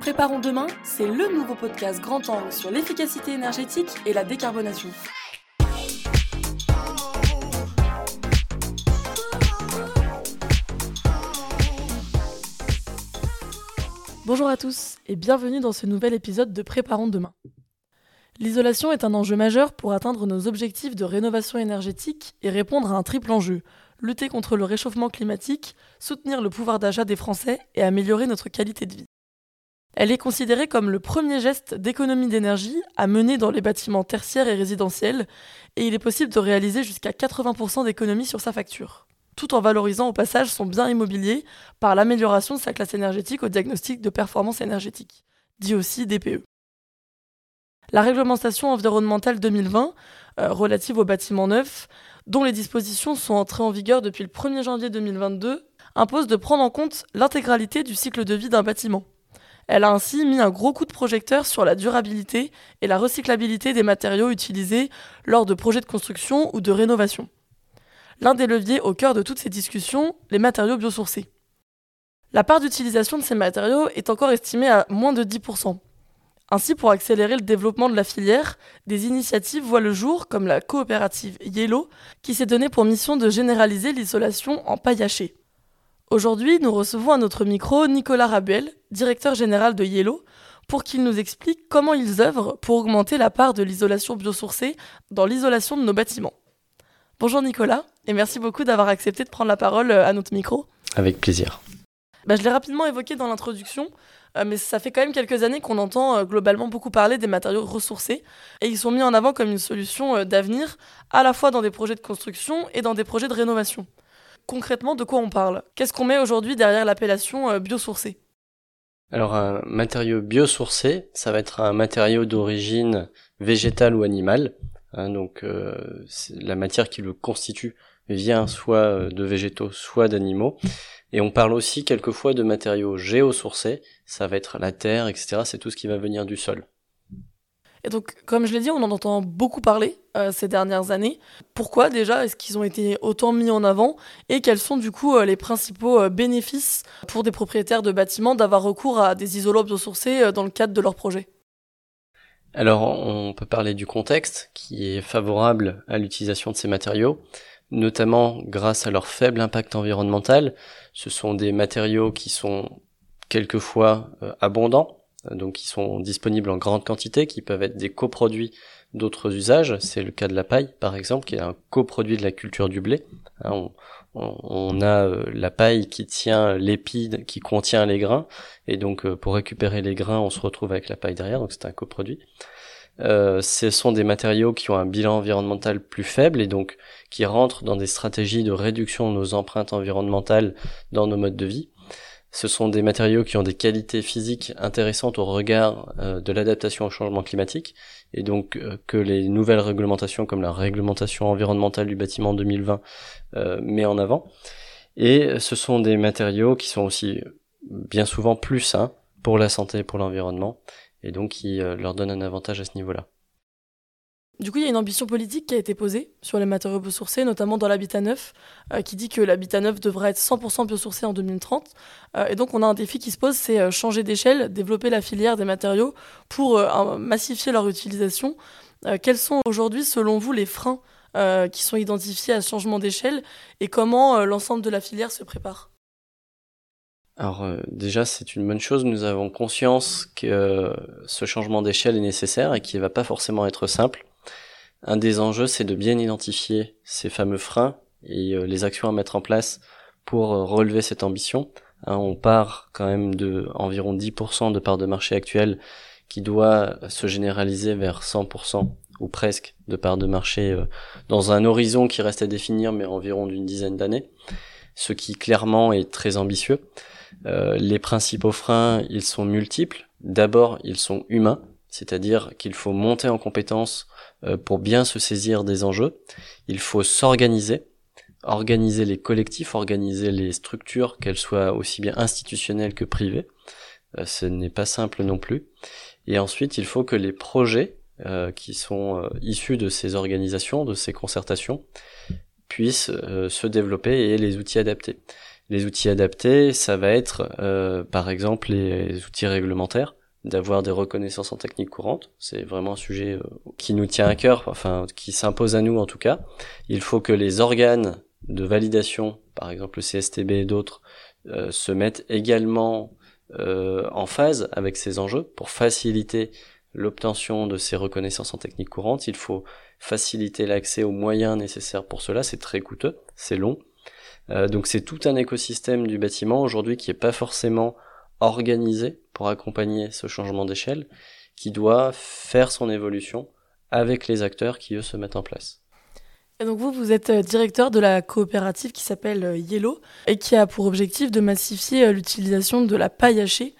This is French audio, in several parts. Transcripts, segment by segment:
Préparons demain, c'est le nouveau podcast grand angle sur l'efficacité énergétique et la décarbonation. Bonjour à tous et bienvenue dans ce nouvel épisode de Préparons demain. L'isolation est un enjeu majeur pour atteindre nos objectifs de rénovation énergétique et répondre à un triple enjeu lutter contre le réchauffement climatique, soutenir le pouvoir d'achat des Français et améliorer notre qualité de vie. Elle est considérée comme le premier geste d'économie d'énergie à mener dans les bâtiments tertiaires et résidentiels, et il est possible de réaliser jusqu'à 80% d'économies sur sa facture tout en valorisant au passage son bien immobilier par l'amélioration de sa classe énergétique au diagnostic de performance énergétique, dit aussi DPE. La réglementation environnementale 2020, euh, relative aux bâtiments neufs, dont les dispositions sont entrées en vigueur depuis le 1er janvier 2022, impose de prendre en compte l'intégralité du cycle de vie d'un bâtiment. Elle a ainsi mis un gros coup de projecteur sur la durabilité et la recyclabilité des matériaux utilisés lors de projets de construction ou de rénovation l'un des leviers au cœur de toutes ces discussions, les matériaux biosourcés. La part d'utilisation de ces matériaux est encore estimée à moins de 10%. Ainsi, pour accélérer le développement de la filière, des initiatives voient le jour, comme la coopérative Yellow, qui s'est donnée pour mission de généraliser l'isolation en paille hachée. Aujourd'hui, nous recevons à notre micro Nicolas Rabuel, directeur général de Yellow, pour qu'il nous explique comment ils œuvrent pour augmenter la part de l'isolation biosourcée dans l'isolation de nos bâtiments. Bonjour Nicolas, et merci beaucoup d'avoir accepté de prendre la parole euh, à notre micro. Avec plaisir. Bah, je l'ai rapidement évoqué dans l'introduction, euh, mais ça fait quand même quelques années qu'on entend euh, globalement beaucoup parler des matériaux ressourcés, et ils sont mis en avant comme une solution d'avenir, à la fois dans des projets de construction et dans des projets de rénovation. Concrètement, de quoi on parle? Qu'est-ce qu'on met aujourd'hui derrière l'appellation biosourcé? Alors un matériau biosourcé, ça va être un matériau d'origine végétale ou animale, Hein, donc euh, la matière qui le constitue vient soit euh, de végétaux, soit d'animaux. Et on parle aussi quelquefois de matériaux géosourcés, ça va être la terre, etc. C'est tout ce qui va venir du sol. Et donc, comme je l'ai dit, on en entend beaucoup parler euh, ces dernières années. Pourquoi déjà est-ce qu'ils ont été autant mis en avant? Et quels sont du coup les principaux bénéfices pour des propriétaires de bâtiments d'avoir recours à des isolants biosourcés dans le cadre de leur projet alors on peut parler du contexte qui est favorable à l'utilisation de ces matériaux, notamment grâce à leur faible impact environnemental. Ce sont des matériaux qui sont quelquefois euh, abondants, donc qui sont disponibles en grande quantité, qui peuvent être des coproduits d'autres usages. C'est le cas de la paille, par exemple, qui est un coproduit de la culture du blé. Hein, on, a euh, la paille qui tient l'épide qui contient les grains, et donc euh, pour récupérer les grains, on se retrouve avec la paille derrière, donc c'est un coproduit. Euh, ce sont des matériaux qui ont un bilan environnemental plus faible et donc qui rentrent dans des stratégies de réduction de nos empreintes environnementales dans nos modes de vie. Ce sont des matériaux qui ont des qualités physiques intéressantes au regard euh, de l'adaptation au changement climatique et donc euh, que les nouvelles réglementations comme la réglementation environnementale du bâtiment 2020 euh, met en avant. Et ce sont des matériaux qui sont aussi bien souvent plus sains pour la santé et pour l'environnement et donc qui leur donnent un avantage à ce niveau-là. Du coup, il y a une ambition politique qui a été posée sur les matériaux biosourcés, notamment dans l'habitat neuf, euh, qui dit que l'habitat neuf devrait être 100% biosourcé en 2030. Euh, et donc, on a un défi qui se pose, c'est euh, changer d'échelle, développer la filière des matériaux pour massifier leur utilisation. quels sont aujourd'hui, selon vous, les freins qui sont identifiés à ce changement d'échelle et comment l'ensemble de la filière se prépare? Alors déjà c'est une bonne chose, nous avons conscience que ce changement d'échelle est nécessaire et qu'il ne va pas forcément être simple. Un des enjeux, c'est de bien identifier ces fameux freins et euh, les actions à mettre en place pour euh, relever cette ambition. Hein, on part quand même de environ 10% de part de marché actuelle qui doit se généraliser vers 100% ou presque de part de marché euh, dans un horizon qui reste à définir mais environ d'une dizaine d'années, ce qui clairement est très ambitieux. Les principaux freins, ils sont multiples. D'abord, ils sont humains, c'est-à-dire qu'il faut monter en compétence euh, pour bien se saisir des enjeux. Il faut s'organiser, organiser les collectifs, organiser les structures, qu'elles soient aussi bien institutionnelles que privées. Euh, ce n'est pas simple non plus. Et ensuite, il faut que les projets euh, qui sont issus de ces organisations, de ces concertations, puissent se développer et les outils adaptés. Les outils adaptés, ça va être par exemple les outils réglementaires d'avoir des reconnaissances en technique courante. C'est vraiment un sujet euh, qui nous tient à cœur, enfin qui s'impose à nous en tout cas. Il faut que les organes de validation, par exemple le CSTB et d'autres, euh, se mettent également euh, en phase avec ces enjeux pour faciliter l'obtention de ces reconnaissances en technique courante. Il faut faciliter l'accès aux moyens nécessaires pour cela. C'est très coûteux, c'est long. Donc c'est tout un écosystème du bâtiment aujourd'hui qui est pas forcément organisé pour accompagner ce changement d'échelle, qui doit faire son évolution avec les acteurs qui eux se mettent en place. Et donc vous, vous êtes euh, directeur de la coopérative qui s'appelle euh, Yellow et qui a pour objectif de massifier euh, l'utilisation de la paille hachée.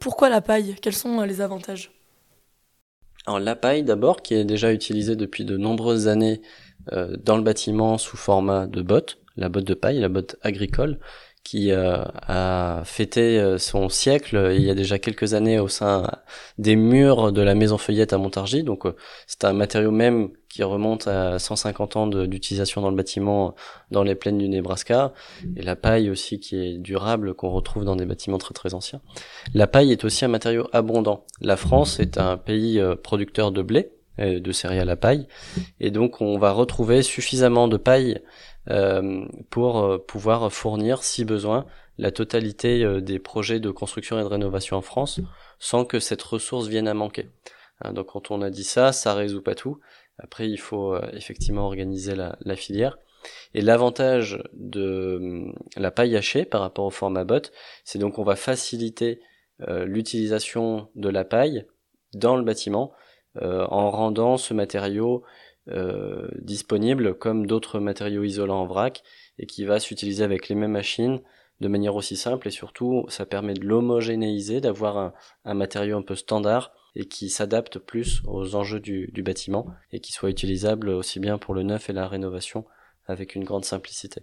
pourquoi la paille? Quels sont les avantages? Alors la paille d'abord, qui est déjà utilisée depuis de nombreuses années dans le bâtiment sous format de botte, la botte de paille, la botte agricole, qui euh, a fêté euh, son siècle euh, il y a déjà quelques années au sein des murs de la maison Feuillette à Montargis. Donc c'est un matériau même qui remonte à 150 ans d'utilisation dans le bâtiment dans les plaines du Nebraska. Et la paille aussi qui est durable qu'on retrouve dans des bâtiments très très anciens. La paille est aussi un matériau abondant. La France est un pays producteur de blé, de céréales à paille. Et donc on va retrouver suffisamment de paille pour euh, pouvoir fournir, si besoin, la totalité euh, des projets de construction et de rénovation en France, sans que cette ressource vienne à manquer. Hein, donc quand on a dit ça, ça résout pas tout. Après, il faut effectivement organiser la, la filière. Et l'avantage de la paille hachée par rapport au format bot, c'est donc on va faciliter l'utilisation de la paille dans le bâtiment en rendant ce matériau euh, disponible comme d'autres matériaux isolants en vrac et qui va s'utiliser avec les mêmes machines de manière aussi simple et surtout ça permet de l'homogénéiser, d'avoir un, un, matériau un peu standard et qui s'adapte plus aux enjeux du, du bâtiment et qui soit utilisable aussi bien pour le neuf et la rénovation avec une grande simplicité.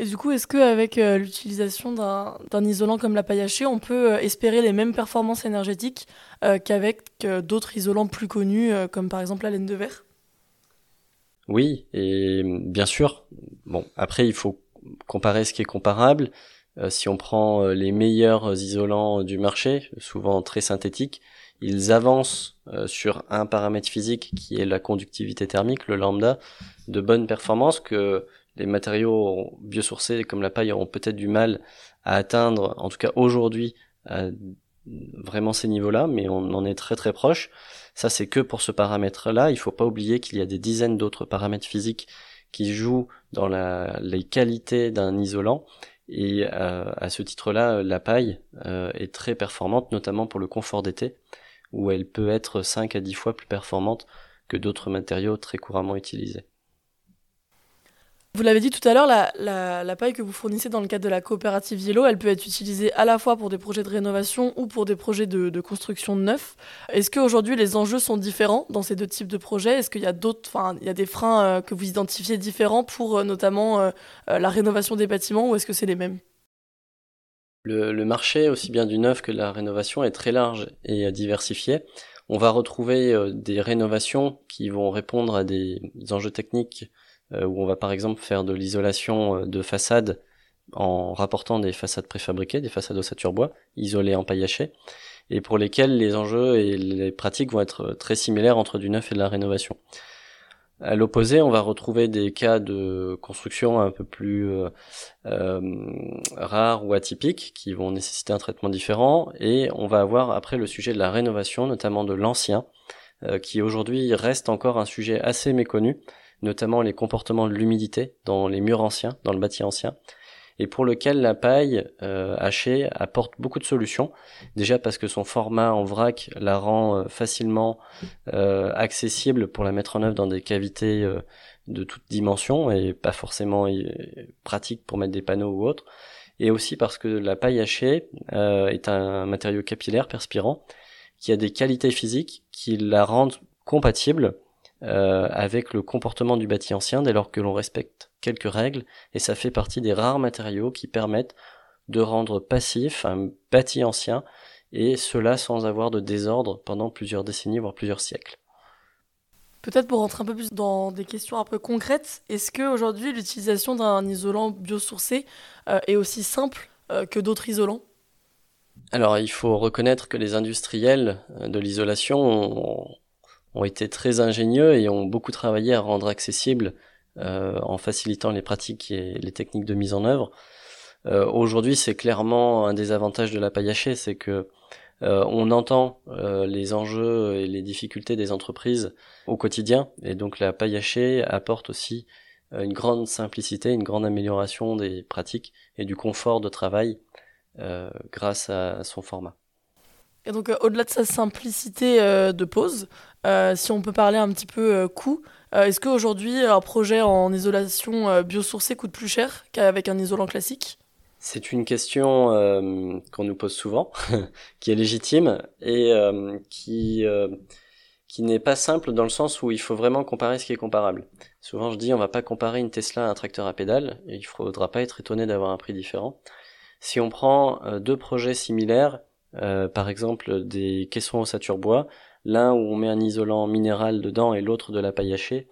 Et du coup, est-ce qu'avec euh, l'utilisation d'un isolant comme la paille hachée, on peut euh, espérer les mêmes performances énergétiques euh, qu'avec d'autres isolants plus connus, comme par exemple la laine de verre? Oui, et bien sûr. Bon, après, il faut comparer ce qui est comparable. si on prend les meilleurs isolants du marché, souvent très synthétiques, ils avancent sur un paramètre physique qui est la conductivité thermique, le lambda, de bonnes performances que les matériaux biosourcés comme la paille auront peut-être du mal à atteindre, en tout cas aujourd'hui, vraiment ces niveaux-là, mais on en est très très proche. Ça, c'est que pour ce paramètre-là. Il faut pas oublier qu'il y a des dizaines d'autres paramètres physiques qui jouent dans les qualités d'un isolant. Et euh, à ce titre-là, la paille euh, est très performante, notamment pour le confort d'été, où elle peut être 5 à 10 fois plus performante que d'autres matériaux très couramment utilisés. Vous l'avez dit tout à l'heure, la, paille que vous fournissez dans le cadre de la coopérative Yellow, elle peut être utilisée à la fois pour des projets de rénovation ou pour des projets de, construction de neuf. Est-ce qu'aujourd'hui les enjeux sont différents dans ces deux types de projets? Est-ce qu'il y a des freins euh, que vous identifiez différents pour euh, notamment euh, la rénovation des bâtiments ou est-ce que c'est les mêmes? Le, le, marché, aussi bien du neuf que de la rénovation, est très large et diversifié. On va retrouver des rénovations qui vont répondre à des enjeux techniques où on va par exemple faire de l'isolation euh, de façade en rapportant des façades préfabriquées, des façades ossature bois, isolées en paillaché, et pour lesquelles les enjeux et les pratiques vont être très similaires entre du neuf et de la rénovation. À l'opposé, on va retrouver des cas de construction un peu plus euh, euh, rares ou atypiques qui vont nécessiter un traitement différent, et on va avoir après le sujet de la rénovation, notamment de l'ancien, qui aujourd'hui reste encore un sujet assez méconnu, notamment les comportements de l'humidité dans les murs anciens, dans le bâti ancien, et pour lequel la paille euh, hachée apporte beaucoup de solutions. Déjà parce que son format en vrac la rend euh, facilement euh, accessible pour la mettre en œuvre dans des cavités de toutes dimensions et pas forcément pratique pour mettre des panneaux ou autre. Et aussi parce que la paille hachée est un matériau capillaire perspirant qui a des qualités physiques qui la rendent compatible euh, avec le comportement du bâti ancien dès lors que l'on respecte quelques règles, et ça fait partie des rares matériaux qui permettent de rendre passif un bâti ancien, et cela sans avoir de désordre pendant plusieurs décennies, voire plusieurs siècles. Peut-être pour rentrer un peu plus dans des questions un peu concrètes, est-ce qu'aujourd'hui l'utilisation d'un isolant biosourcé euh, est aussi simple euh, que d'autres isolants? Alors il faut reconnaître que les industriels de l'isolation ont, ont, été très ingénieux et ont beaucoup travaillé à rendre accessible en facilitant les pratiques et les techniques de mise en œuvre. Aujourd'hui c'est clairement un des avantages de la paille hachée, c'est que euh, on entend euh, les enjeux et les difficultés des entreprises au quotidien, et donc la paille hachée apporte aussi euh, une grande simplicité, une grande amélioration des pratiques et du confort de travail grâce à son format. Et donc au-delà de sa simplicité de pose, si on peut parler un petit peu coût, est-ce qu'aujourd'hui un projet en isolation biosourcée coûte plus cher qu'avec un isolant classique? C'est une question euh, qu'on nous pose souvent, qui est légitime et euh, qui euh, qui n'est pas simple dans le sens où il faut vraiment comparer ce qui est comparable. Souvent, je dis on va pas comparer une Tesla à un tracteur à pédales et il faudra pas être étonné d'avoir un prix différent. Si on prend deux projets similaires, par exemple des caissons ossature bois, l'un où on met un isolant minéral dedans et l'autre de la paille hachée,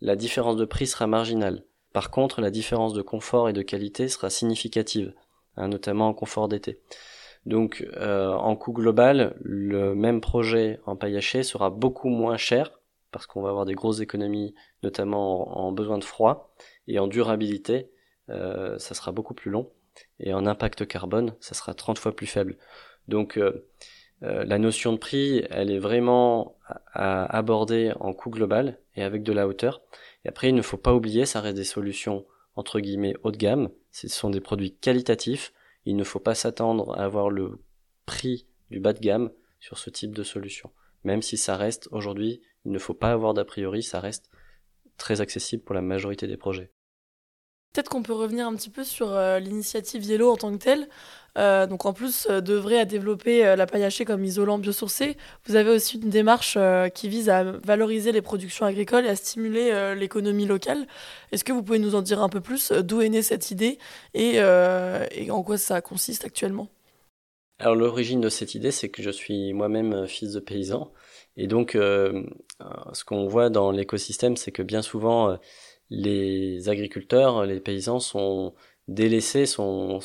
la différence de prix sera marginale. Par contre, la différence de confort et de qualité sera significative, hein, notamment en confort d'été. Donc, euh, en coût global, le même projet en paille hachée sera beaucoup moins cher parce qu'on va avoir des grosses économies, notamment en, besoin de froid et en durabilité, euh, ça sera beaucoup plus long et en impact carbone, ça sera 30 fois plus faible. Donc, euh, la notion de prix, elle est vraiment à aborder en coût global et avec de la hauteur. Et après, il ne faut pas oublier, ça reste des solutions entre guillemets haut de gamme. Ce sont des produits qualitatifs. Il ne faut pas s'attendre à avoir le prix du bas de gamme sur ce type de solution. Même si ça reste aujourd'hui, il ne faut pas avoir d'a priori, ça reste très accessible pour la majorité des projets. Peut-être qu'on peut revenir un petit peu sur euh, l'initiative Yellow en tant que telle. Euh, donc en plus euh, d'œuvrer à développer la paille hachée comme isolant biosourcé, vous avez aussi une démarche qui vise à valoriser les productions agricoles et à stimuler l'économie locale. Est-ce que vous pouvez nous en dire un peu plus? D'où est née cette idée? Et, et en quoi ça consiste actuellement? Alors l'origine de cette idée, c'est que je suis moi-même fils de paysan, et donc ce qu'on voit dans l'écosystème, c'est que bien souvent les agriculteurs, les paysans sont délaissés, sont,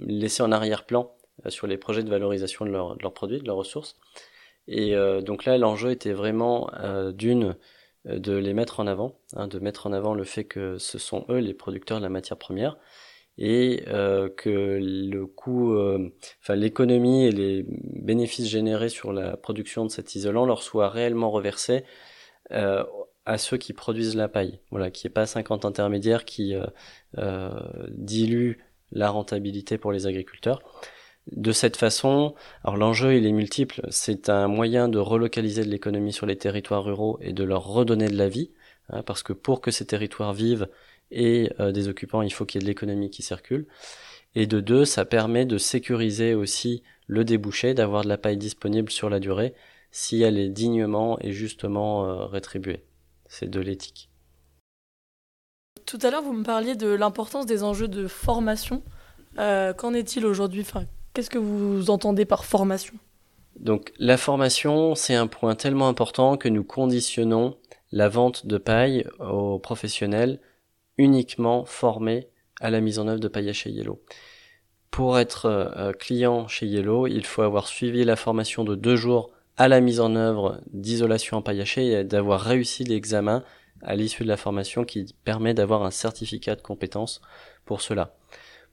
laissés en arrière-plan euh, sur les projets de valorisation de, leurs produits, de leurs ressources. Et euh, donc là, l'enjeu était vraiment euh, d'une de les mettre en avant, hein, de mettre en avant le fait que ce sont eux les producteurs de la matière première et que le coût, enfin l'économie et les bénéfices générés sur la production de cet isolant leur soient réellement reversés à ceux qui produisent la paille. Voilà, qui est pas 50 intermédiaires qui euh, euh, diluent la rentabilité pour les agriculteurs. De cette façon, alors l'enjeu il est multiple, c'est un moyen de relocaliser de l'économie sur les territoires ruraux et de leur redonner de la vie, hein, parce que pour que ces territoires vivent et euh, des occupants, il faut qu'il y ait de l'économie qui circule. Et de deux, ça permet de sécuriser aussi le débouché, d'avoir de la paille disponible sur la durée, si elle est dignement et justement rétribuée c'est de l'éthique. Tout à l'heure, vous me parliez de l'importance des enjeux de formation. Euh, qu'en est-il aujourd'hui? Enfin, Qu'est-ce que vous entendez par formation? Donc la formation, c'est un point tellement important que nous conditionnons la vente de paille aux professionnels uniquement formés à la mise en œuvre de paille chez Yellow. Pour être euh, client chez Yellow, il faut avoir suivi la formation de deux jours à la mise en œuvre d'isolation en paillachée et d'avoir réussi l'examen à l'issue de la formation qui permet d'avoir un certificat de compétence pour cela.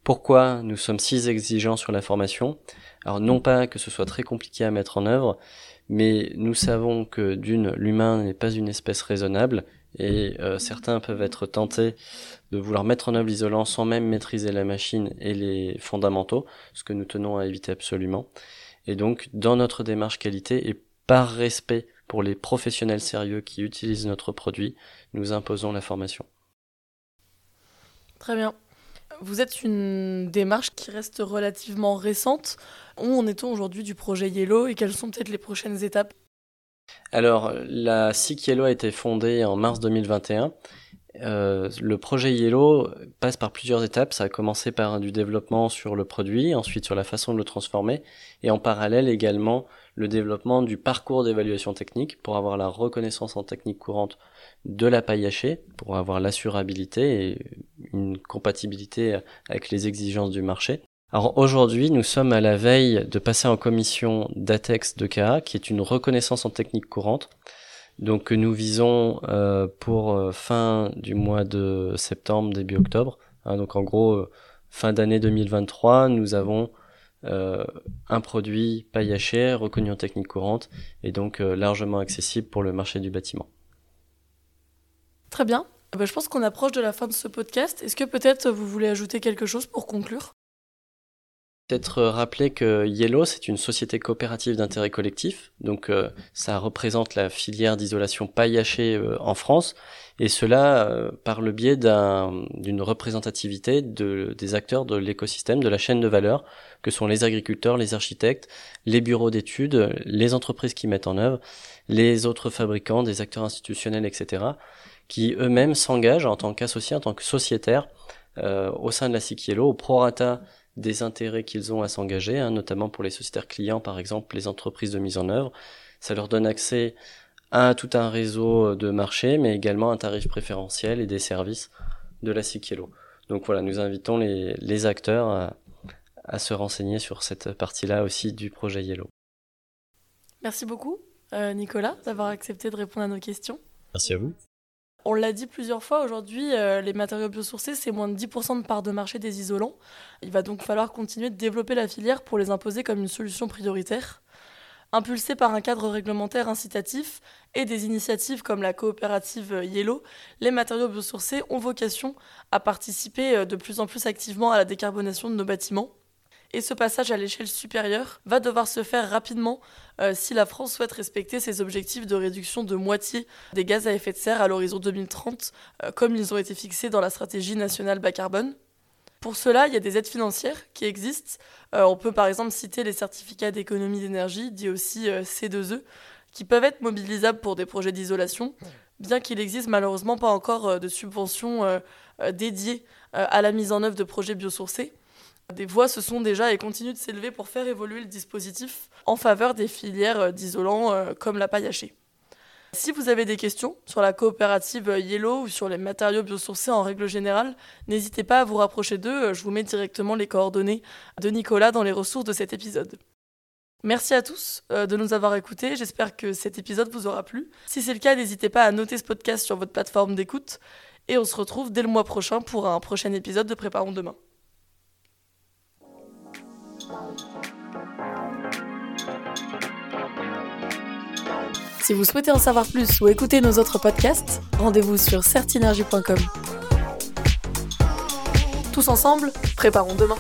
Pourquoi nous sommes si exigeants sur la formation? Alors non pas que ce soit très compliqué à mettre en œuvre, mais nous savons que d'une, l'humain n'est pas une espèce raisonnable et euh, certains peuvent être tentés de vouloir mettre en œuvre l'isolant sans même maîtriser la machine et les fondamentaux, ce que nous tenons à éviter absolument. Et donc, dans notre démarche qualité et par respect pour les professionnels sérieux qui utilisent notre produit, nous imposons la formation. Très bien. Vous êtes une démarche qui reste relativement récente. Où en est-on aujourd'hui du projet Yellow et quelles sont peut-être les prochaines étapes? Alors, la SIC Yellow a été fondée en mars 2021 euh, le projet Yellow passe par plusieurs étapes. Ça a commencé par du développement sur le produit, ensuite sur la façon de le transformer, et en parallèle également le développement du parcours d'évaluation technique pour avoir la reconnaissance en technique courante de la paille hachée, pour avoir l'assurabilité et une compatibilité avec les exigences du marché. Alors aujourd'hui, nous sommes à la veille de passer en commission d'ATEX de KA, qui est une reconnaissance en technique courante. Donc nous visons euh, pour euh, fin du mois de septembre, début octobre. Hein, donc en gros, euh, fin d'année 2023, nous avons un produit paille reconnu en technique courante et donc largement accessible pour le marché du bâtiment. Très bien. Eh ben, je pense qu'on approche de la fin de ce podcast. Est-ce que peut-être vous voulez ajouter quelque chose pour conclure? Peut-être rappeler que Yellow, c'est une société coopérative d'intérêt collectif, donc euh, ça représente la filière d'isolation paille euh, en France, et cela euh, par le biais d'une représentativité de, des acteurs de l'écosystème, de la chaîne de valeur, que sont les agriculteurs, les architectes, les bureaux d'études, les entreprises qui mettent en œuvre, les autres fabricants, des acteurs institutionnels, etc., qui eux-mêmes s'engagent en tant qu'associés, en tant que sociétaires, au sein de la SIC Yellow, au prorata des intérêts qu'ils ont à s'engager, hein, notamment pour les sociétaires clients, par exemple, les entreprises de mise en œuvre. Ça leur donne accès à tout un réseau de marché, mais également un tarif préférentiel et des services de la Cikielo. Donc voilà, nous invitons les, acteurs à, à, se renseigner sur cette partie-là aussi du projet Yellow. Merci beaucoup, euh, Nicolas, d'avoir accepté de répondre à nos questions. Merci à vous. On l'a dit plusieurs fois, aujourd'hui, euh, les matériaux biosourcés, c'est moins de 10% de part de marché des isolants. Il va donc falloir continuer de développer la filière pour les imposer comme une solution prioritaire. Impulsé par un cadre réglementaire incitatif et des initiatives comme la coopérative Yellow, les matériaux biosourcés ont vocation à participer euh, de plus en plus activement à la décarbonation de nos bâtiments. Et ce passage à l'échelle supérieure va devoir se faire rapidement euh, si la France souhaite respecter ses objectifs de réduction de moitié des gaz à effet de serre à l'horizon 2030, euh, comme ils ont été fixés dans la stratégie nationale bas carbone. Pour cela, il y a des aides financières qui existent. Euh, on peut par exemple citer les certificats d'économie d'énergie, dits aussi C2E, qui peuvent être mobilisables pour des projets d'isolation, bien qu'il existe malheureusement pas encore de subventions dédiées à la mise en œuvre de projets biosourcés. Des voix se sont déjà et continuent de s'élever pour faire évoluer le dispositif en faveur des filières euh, d'isolants euh, comme la paille hachée. Si vous avez des questions sur la coopérative Yellow ou sur les matériaux biosourcés en règle générale, n'hésitez pas à vous rapprocher d'eux, je vous mets directement les coordonnées de Nicolas dans les ressources de cet épisode. Merci à tous euh, de nous avoir écoutés, j'espère que cet épisode vous aura plu. Si c'est le cas, n'hésitez pas à noter ce podcast sur votre plateforme d'écoute et on se retrouve dès le mois prochain pour un prochain épisode de Préparons demain. Si vous souhaitez en savoir plus ou écouter nos autres podcasts, rendez-vous sur certinergie.com. Tous ensemble, préparons demain.